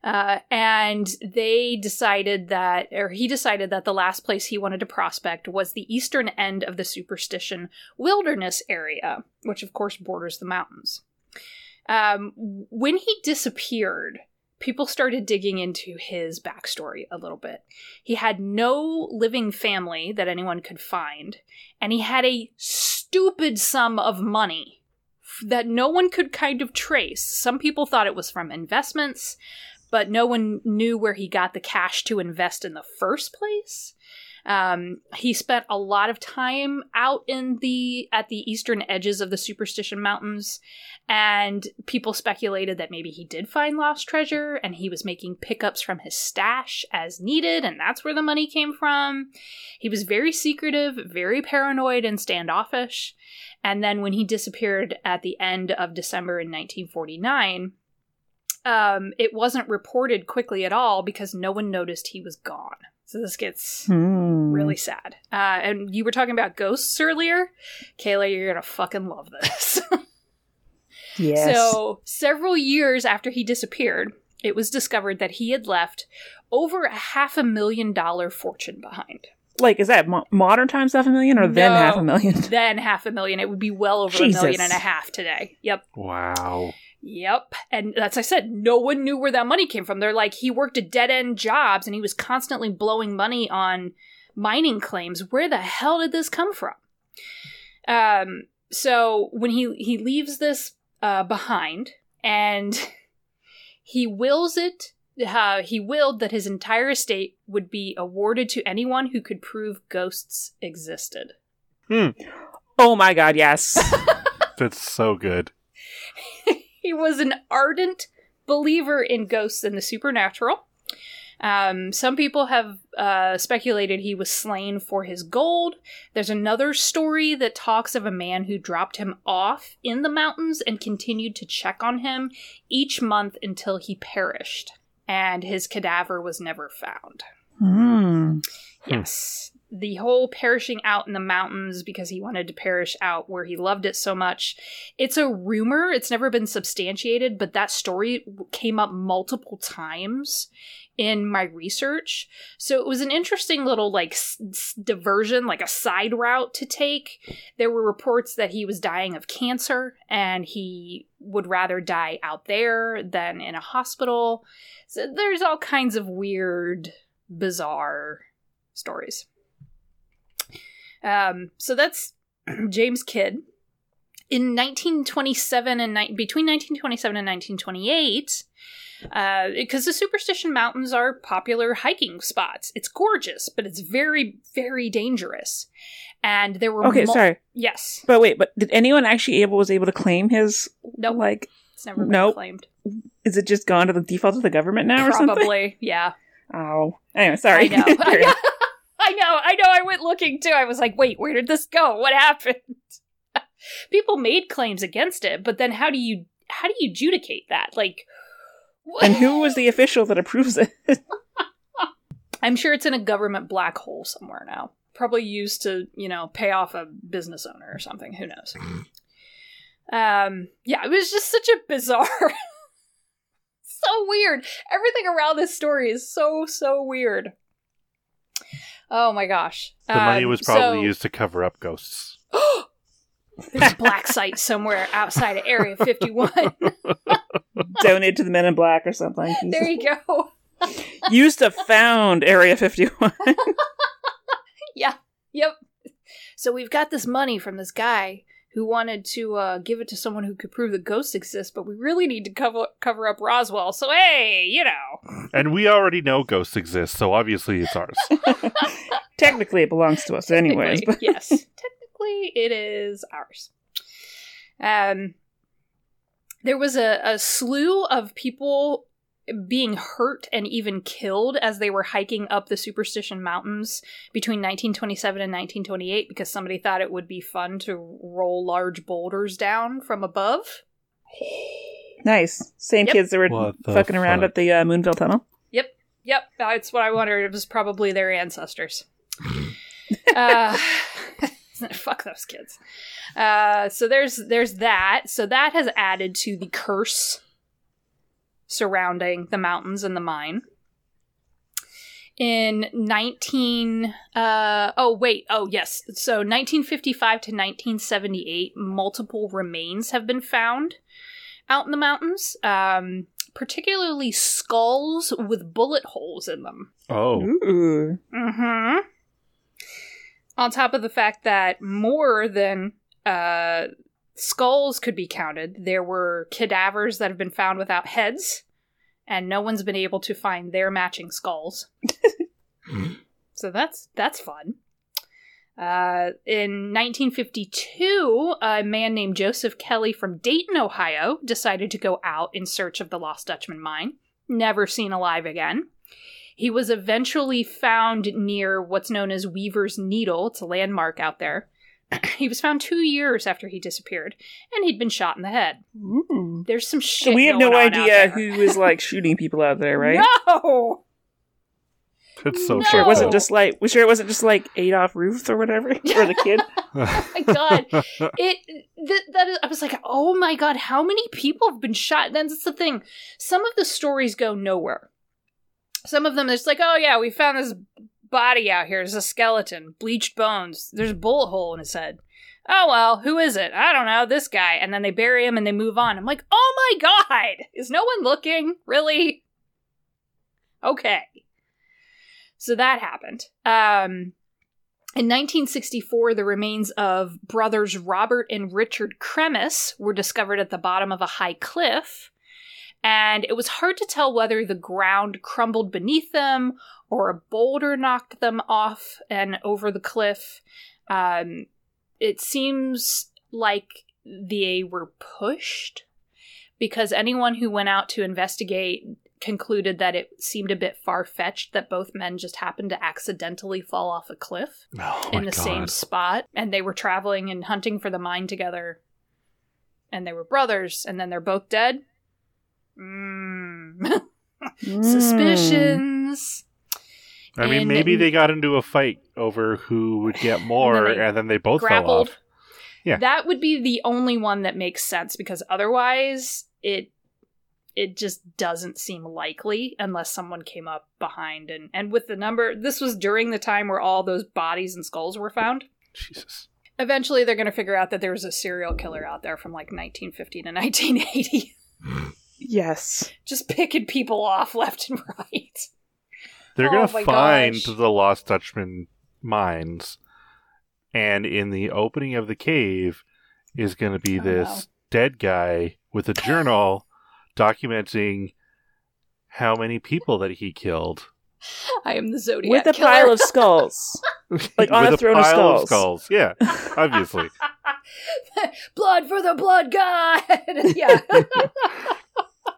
Uh, and they decided that, or he decided that the last place he wanted to prospect was the eastern end of the Superstition Wilderness area, which of course borders the mountains. Um, when he disappeared, people started digging into his backstory a little bit. He had no living family that anyone could find, and he had a stupid sum of money that no one could kind of trace. Some people thought it was from investments, but no one knew where he got the cash to invest in the first place. Um, he spent a lot of time out in the at the eastern edges of the Superstition Mountains, and people speculated that maybe he did find lost treasure and he was making pickups from his stash as needed, and that's where the money came from. He was very secretive, very paranoid, and standoffish. And then when he disappeared at the end of December in 1949, um, it wasn't reported quickly at all because no one noticed he was gone. So this gets Hmm. really sad. Uh, and you were talking about ghosts earlier. Cayla, you're gonna fucking love this. Yes. So, several years after he disappeared, it was discovered that he had left over a half a million dollar fortune behind. like, is that mo- modern times half a million or then half a million? Then half a million. It would be well over Jesus. a million and a half today. Yep. Wow. Yep. And as I said, no one knew where that money came from. They're like, he worked at dead end jobs and he was constantly blowing money on mining claims. Where the hell did this come from? Um, so when he, he leaves this uh, behind and he wills it, uh, he willed that his entire estate would be awarded to anyone who could prove ghosts existed. Hmm. Oh my god, yes. That's so good. he was an ardent believer in ghosts and the supernatural. Um, some people have uh, speculated he was slain for his gold. There's another story that talks of a man who dropped him off in the mountains and continued to check on him each month until he perished, and his cadaver was never found. Hmm. Yes. The whole perishing out in the mountains because he wanted to perish out where he loved it so much. It's a rumor. It's never been substantiated, but that story came up multiple times in my research. So it was an interesting little like s- s- diversion, like a side route to take. There were reports that he was dying of cancer and he would rather die out there than in a hospital. So there's all kinds of weird, bizarre stories. Um, so that's James Kidd. in 1927 and ni- between 1927 and 1928 because the superstition mountains are popular hiking spots it's gorgeous but it's very very dangerous and there were Okay, mul- sorry. yes But wait, but did anyone actually able was able to claim his Nope. like it's never been Nope. claimed is it just gone to the default of the government now or something? probably yeah Oh. Anyway, sorry. I know. I know. I know. I went looking too. I was like, wait, where did this go? What happened? People made claims against it, but then how do you how do you adjudicate that? Like, what? and who was the official that approves it? I'm sure it's in a government black hole somewhere now. Probably used to, you know, pay off a business owner or something. Who knows? Um, yeah, it was just such a bizarre, so weird. Everything around this story is so so weird. Oh my gosh! The money Um, was probably so- used to cover up ghosts. There's a black site somewhere outside of Area 51. Donate to the Men in Black or something. there you go. Used to found Area 51. Yeah. Yep. So we've got this money from this guy who wanted to uh, give it to someone who could prove that ghosts exist, but we really need to cover cover up Roswell. So hey, you know, And we already know ghosts exist, so obviously it's ours. Technically, it belongs to us, anyways. But yes, technically it is ours. Um, there was a, a slew of people being hurt and even killed as they were hiking up the Superstition Mountains between 1927 and 1928 because somebody thought it would be fun to roll large boulders down from above. nice. Same Yep. kids that were What the fucking around at the uh, Moonville Tunnel. Yep. Yep, that's what I wondered. It was probably their ancestors. uh, fuck those kids. Uh, so there's there's that. So that has added to the curse surrounding the mountains and the mine. In 19 uh oh wait oh yes so 1955 to 1978 multiple remains have been found out in the mountains um particularly skulls with bullet holes in them. Oh. Ooh. Mm-hmm. On top of the fact that more than uh, skulls could be counted, there were cadavers that have been found without heads, and no one's been able to find their matching skulls. so that's that's fun. Uh, in 1952, a man named Joseph Kelly from Dayton, Ohio, decided to go out in search of the Lost Dutchman mine. Never seen alive again. He was eventually found near what's known as Weaver's Needle. It's a landmark out there. he was found two years after he disappeared, and he'd been shot in the head. Ooh. There's some shit. So we have going no idea there. who is like shooting people out there, right? No. It's so No. Sure, it wasn't just like. we Sure, it wasn't just like Adolf Ruth or whatever, or the kid. Oh my god it th- that is, i was like oh my god how many people have been shot then that's the thing some of the stories go nowhere some of them it's like oh yeah we found this body out here. There's a skeleton bleached bones. There's a bullet hole in his head. Oh well who is it? I don't know this guy. And then they bury him and they move on. I'm like oh my god is no one looking? Really? Okay. So that happened. Um in 1964, the remains of brothers Robert and Richard Cremis were discovered at the bottom of a high cliff, and it was hard to tell whether the ground crumbled beneath them or a boulder knocked them off and over the cliff. Um, it seems like they were pushed because anyone who went out to investigate concluded that it seemed a bit far fetched that both men just happened to accidentally fall off a cliff Oh in my the same spot and they were traveling and hunting for the mine together and they were brothers and then they're both dead mm. Mm. suspicions I mean, maybe they got into a fight over who would get more, they and then they both fell grappled off. Yeah. that would be the only one that makes sense because otherwise it it just doesn't seem likely unless someone came up behind and and with the number this was during the time where all those bodies and skulls were found Jesus. eventually they're going to figure out that there was a serial killer out there from like 1950 to 1980 Yes. just picking people off left and right They're Oh gonna my find gosh. the Lost Dutchman mines, and in the opening of the cave, is going to be Oh, this no. dead guy with a journal documenting how many people that he killed. I am the Zodiac With a killer. pile of skulls. Like on With a throne of pile skulls. skulls. Yeah, obviously. blood for the blood god. yeah,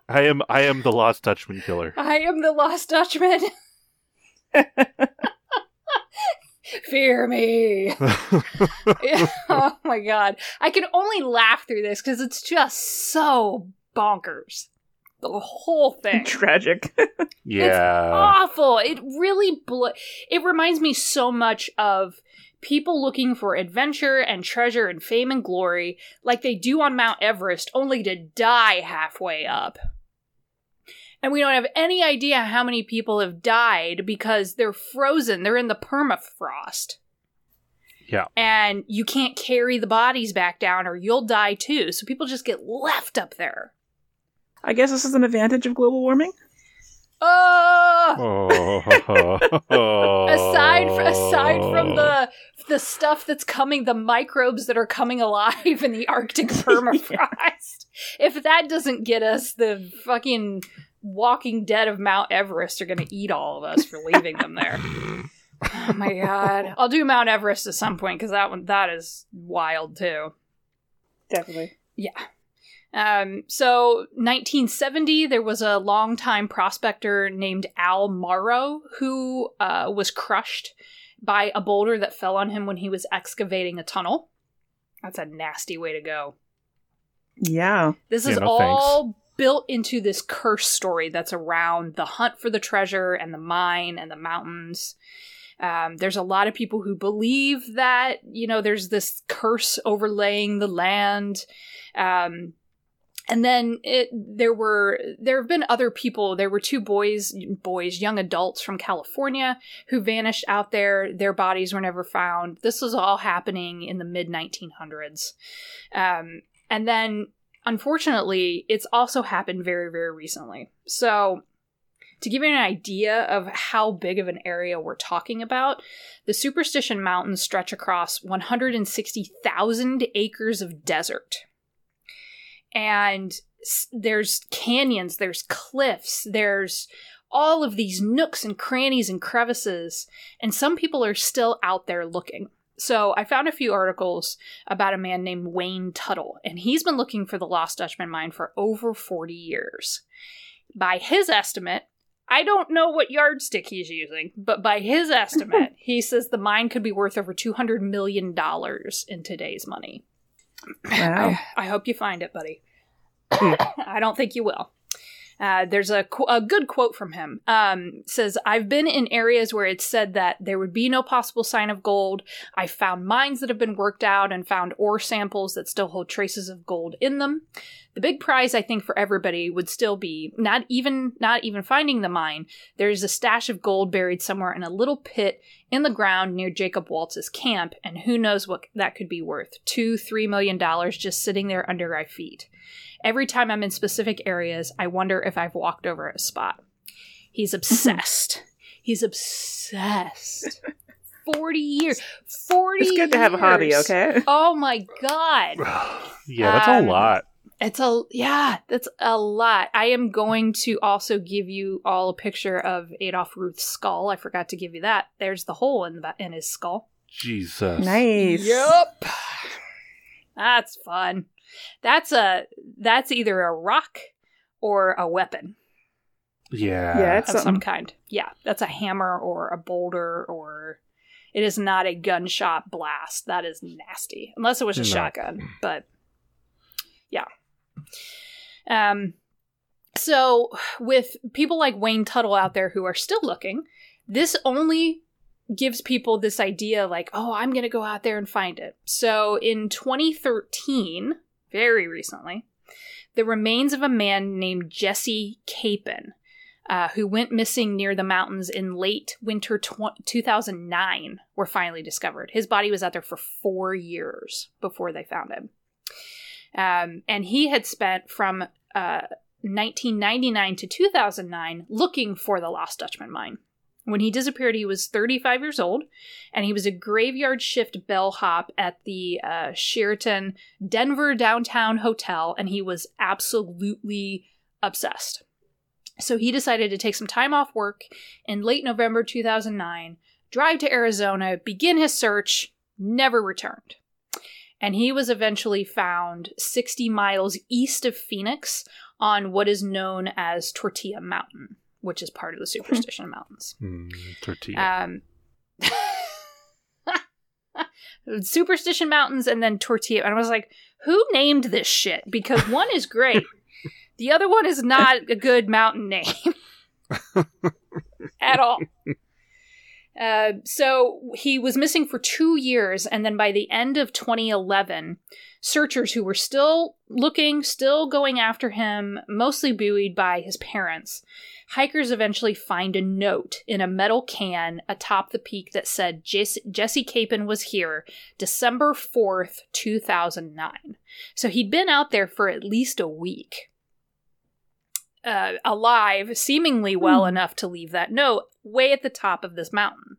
I am I am the Lost Dutchman killer. I am the lost Dutchman. Fear me. oh my god. I can only laugh through this because it's just so bonkers. The whole thing. Tragic. yeah. It's awful. It really bl- it reminds me so much of people looking for adventure and treasure and fame and glory like they do on Mount Everest only to die halfway up. And we don't have any idea how many people have died because they're frozen. They're in the permafrost. Yeah. And you can't carry the bodies back down or you'll die too. So people just get left up there. I guess this is an advantage of global warming. Ah! Oh! Oh. aside fr- aside from the the stuff that's coming, the microbes that are coming alive in the Arctic permafrost. If that doesn't get us, the fucking Walking Dead of Mount Everest are going to eat all of us for leaving them there. Oh my god! I'll do Mount Everest at some point because that one that is wild too. Definitely. Yeah. Um, so 1970, there was a longtime prospector named Al Morrow who uh, was crushed by a boulder that fell on him when he was excavating a tunnel. That's a nasty way to go. Yeah. This Yeah, is no all built into this curse story that's around the hunt for the treasure and the mine and the mountains. Um, there's a lot of people who believe that, you know, there's this curse overlaying the land. Um, and then it, there were there have been other people. There were two boys, boys, young adults from California who vanished out there. Their bodies were never found. This was all happening in the mid 1900s. Um, and then unfortunately, it's also happened very, very recently. So, to give you an idea of how big of an area we're talking about, the Superstition Mountains stretch across 160,000 acres of desert. And there's canyons, there's cliffs, there's all of these nooks and crannies and crevices, and some people are still out there looking. So I found a few articles about a man named Wayne Tuttle, and he's been looking for the Lost Dutchman mine for over 40 years. By his estimate, I don't know what yardstick he's using, but by his estimate, he says the mine could be worth over $200 million in today's money. Wow. I, I hope you find it, buddy. I don't think you will. Uh, there's a, qu- a good quote from him. Um, says, I've been in areas where it's said that there would be no possible sign of gold. I found mines that have been worked out and found ore samples that still hold traces of gold in them. The big prize, I think, for everybody would still be not even not even finding the mine. There's a stash of gold buried somewhere in a little pit in the ground near Jacob Waltz's camp, and who knows what that could be worth? Two, three million dollars just sitting there under our feet. Every time I'm in specific areas, I wonder if I've walked over a spot. He's obsessed. He's obsessed. 40 years. 40 It's good to have a hobby, okay? Oh my god. yeah, that's Um, a lot. It's a yeah, that's a lot. I am going to also give you all a picture of Adolf Ruth's skull. I forgot to give you that. There's the hole in the in his skull. Jesus. Nice. Yep. That's fun. That's a that's either a rock or a weapon Yeah. Yeah, it's of some kind. Yeah, that's a hammer or a boulder or it is not a gunshot blast. That is nasty. Unless it was a No. shotgun, but yeah. Um so with people like Wayne Tuttle out there who are still looking, this only gives people this idea like, "Oh, I'm going to go out there and find it." So in 2013, very recently, the remains of a man named Jesse Capen uh, who went missing near the mountains in late winter tw- 2009 were finally discovered. His body was out there for four years before they found him. Um, and he had spent from uh, 1999 to 2009 looking for the Lost Dutchman mine. When he disappeared, he was 35 years old, and he was a graveyard shift bellhop at the uh, Sheraton Denver Downtown Hotel, and he was absolutely obsessed. So he decided to take some time off work in late November 2009, drive to Arizona, begin his search, never returned. And he was eventually found 60 miles east of Phoenix on what is known as Tortilla Mountain, which is part of the Superstition Mountains. Hmm, tortilla. Um, Superstition Mountains and then Tortilla. And I was like, who named this shit? Because one is great, the other one is not a good mountain name at all. Uh, so he was missing for two years, and then by the end of 2011, searchers who were still looking, still going after him, mostly buoyed by his parents, hikers eventually find a note in a metal can atop the peak that said Jesse, Jesse Capen was here December 4th, 2009. So he'd been out there for at least a week. Uh, alive, seemingly well Hmm. enough to leave that note way at the top of this mountain.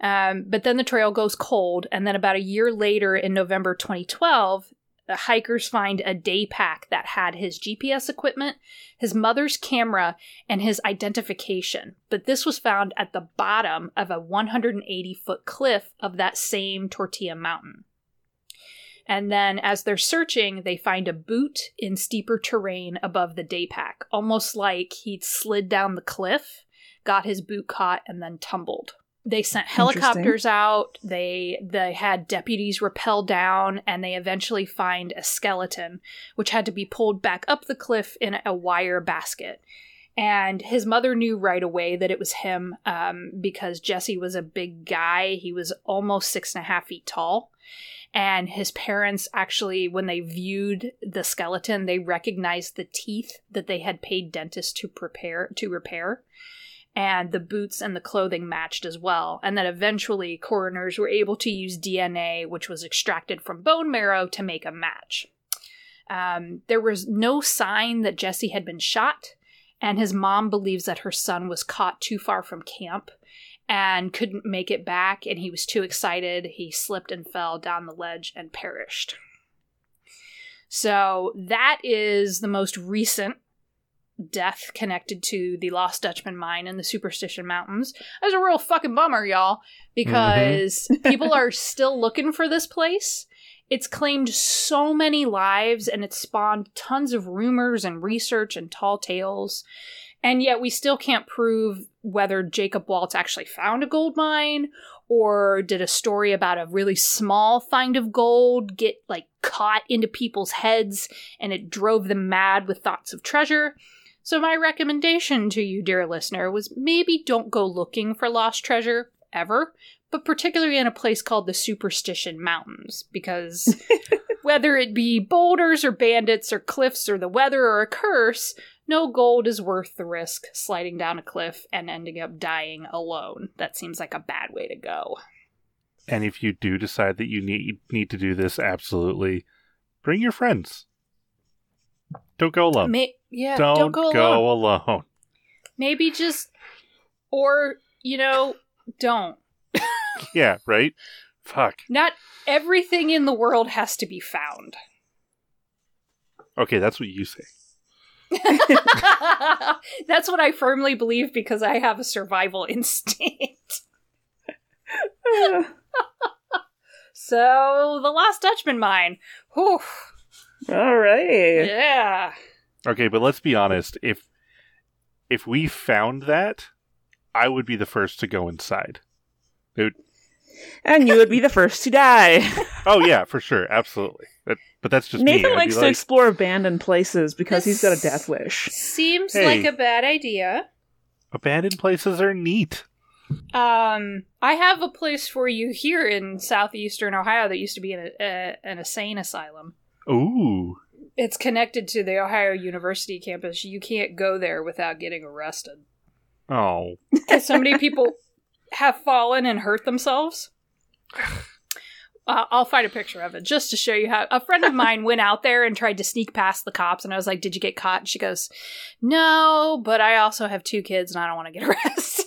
Um, but then the trail goes cold, and then about a year later, in November 2012, the hikers find a day pack that had his GPS equipment, his mother's camera, and his identification. But this was found at the bottom of a 180 foot cliff of that same Tortilla Mountain. And then, as they're searching, they find a boot in steeper terrain above the day pack, almost like he'd slid down the cliff, got his boot caught, and then tumbled. They sent helicopters out. They they had deputies rappel down, and they eventually find a skeleton, which had to be pulled back up the cliff in a wire basket. And his mother knew right away that it was him um, because Jesse was a big guy. He was almost six and a half feet tall. And his parents actually, when they viewed the skeleton, they recognized the teeth that they had paid dentists to prepare to repair and the boots and the clothing matched as well. And then eventually, coroners were able to use DNA, which was extracted from bone marrow, to make a match. Um, there was no sign that Jesse had been shot, and his mom believes that her son was caught too far from camp and couldn't make it back, and he was too excited. He slipped and fell down the ledge and perished. So, that is the most recent death connected to the Lost Dutchman mine in the Superstition Mountains. That's a real fucking bummer, y'all, because mm-hmm. people are still looking for this place. It's claimed so many lives and it's spawned tons of rumors and research and tall tales. And yet we still can't prove whether Jacob Waltz actually found a gold mine or did a story about a really small find of gold get like caught into people's heads and it drove them mad with thoughts of treasure. So, my recommendation to you, dear listener, was maybe don't go looking for lost treasure ever, but particularly in a place called the Superstition Mountains, because whether it be boulders or bandits or cliffs or the weather or a curse, no gold is worth the risk sliding down a cliff and ending up dying alone. That seems like a bad way to go. And if you do decide that you need need to do this, absolutely bring your friends. Don't go alone. May- yeah, don't, don't, go, go alone. alone. Maybe just, or, you know, don't. Yeah, right? Fuck. Not everything in the world has to be found. Okay, that's what you say. That's what I firmly believe because I have a survival instinct. so, the Lost Dutchman mine. Whew. All right. Yeah. Okay, but let's be honest. If if we found that, I would be the first to go inside. And you would be the first to die. Oh yeah, for sure, absolutely. That, but that's just. Nathan I'd be likes to like, explore abandoned places because he's got a death wish. Seems Hey. like a bad idea. abandoned places are neat. Um, I have a place for you here in southeastern Ohio that used to be an, a, an insane asylum. Ooh. It's connected to the Ohio University campus. You can't go there without getting arrested. Oh. so many people have fallen and hurt themselves. Uh, I'll find a picture of it just to show you how. A friend of mine went out there and tried to sneak past the cops, and I was like, "Did you get caught?" And she goes, "No, but I also have two kids, and I don't want to get arrested."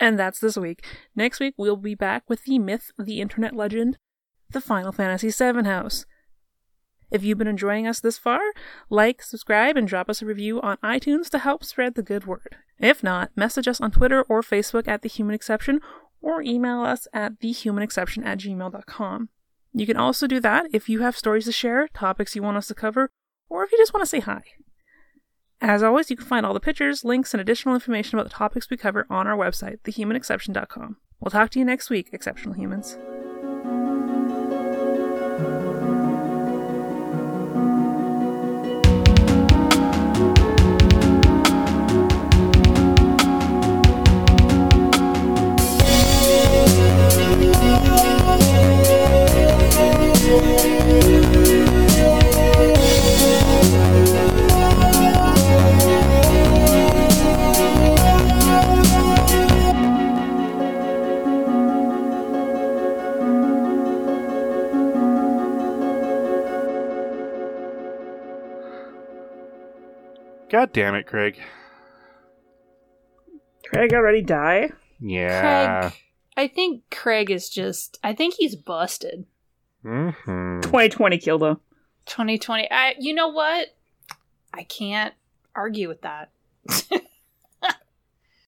And that's this week. Next week, we'll be back with the myth, the internet legend, the Final Fantasy VII House. If you've been enjoying us this far, like, subscribe, and drop us a review on iTunes to help spread the good word. If not, message us on Twitter or Facebook at The Human Exception or email us at thehumanexception at gmail.com. You can also do that if you have stories to share, topics you want us to cover, or if you just want to say hi. As always, you can find all the pictures, links, and additional information about the topics we cover on our website, thehumanexception.com. We'll talk to you next week, exceptional humans. God damn it, Craig. Craig already die? Yeah. Craig, I think Craig is just. I think he's busted. hmm 2020 killed him. 2020. I. You know what? I can't argue with that.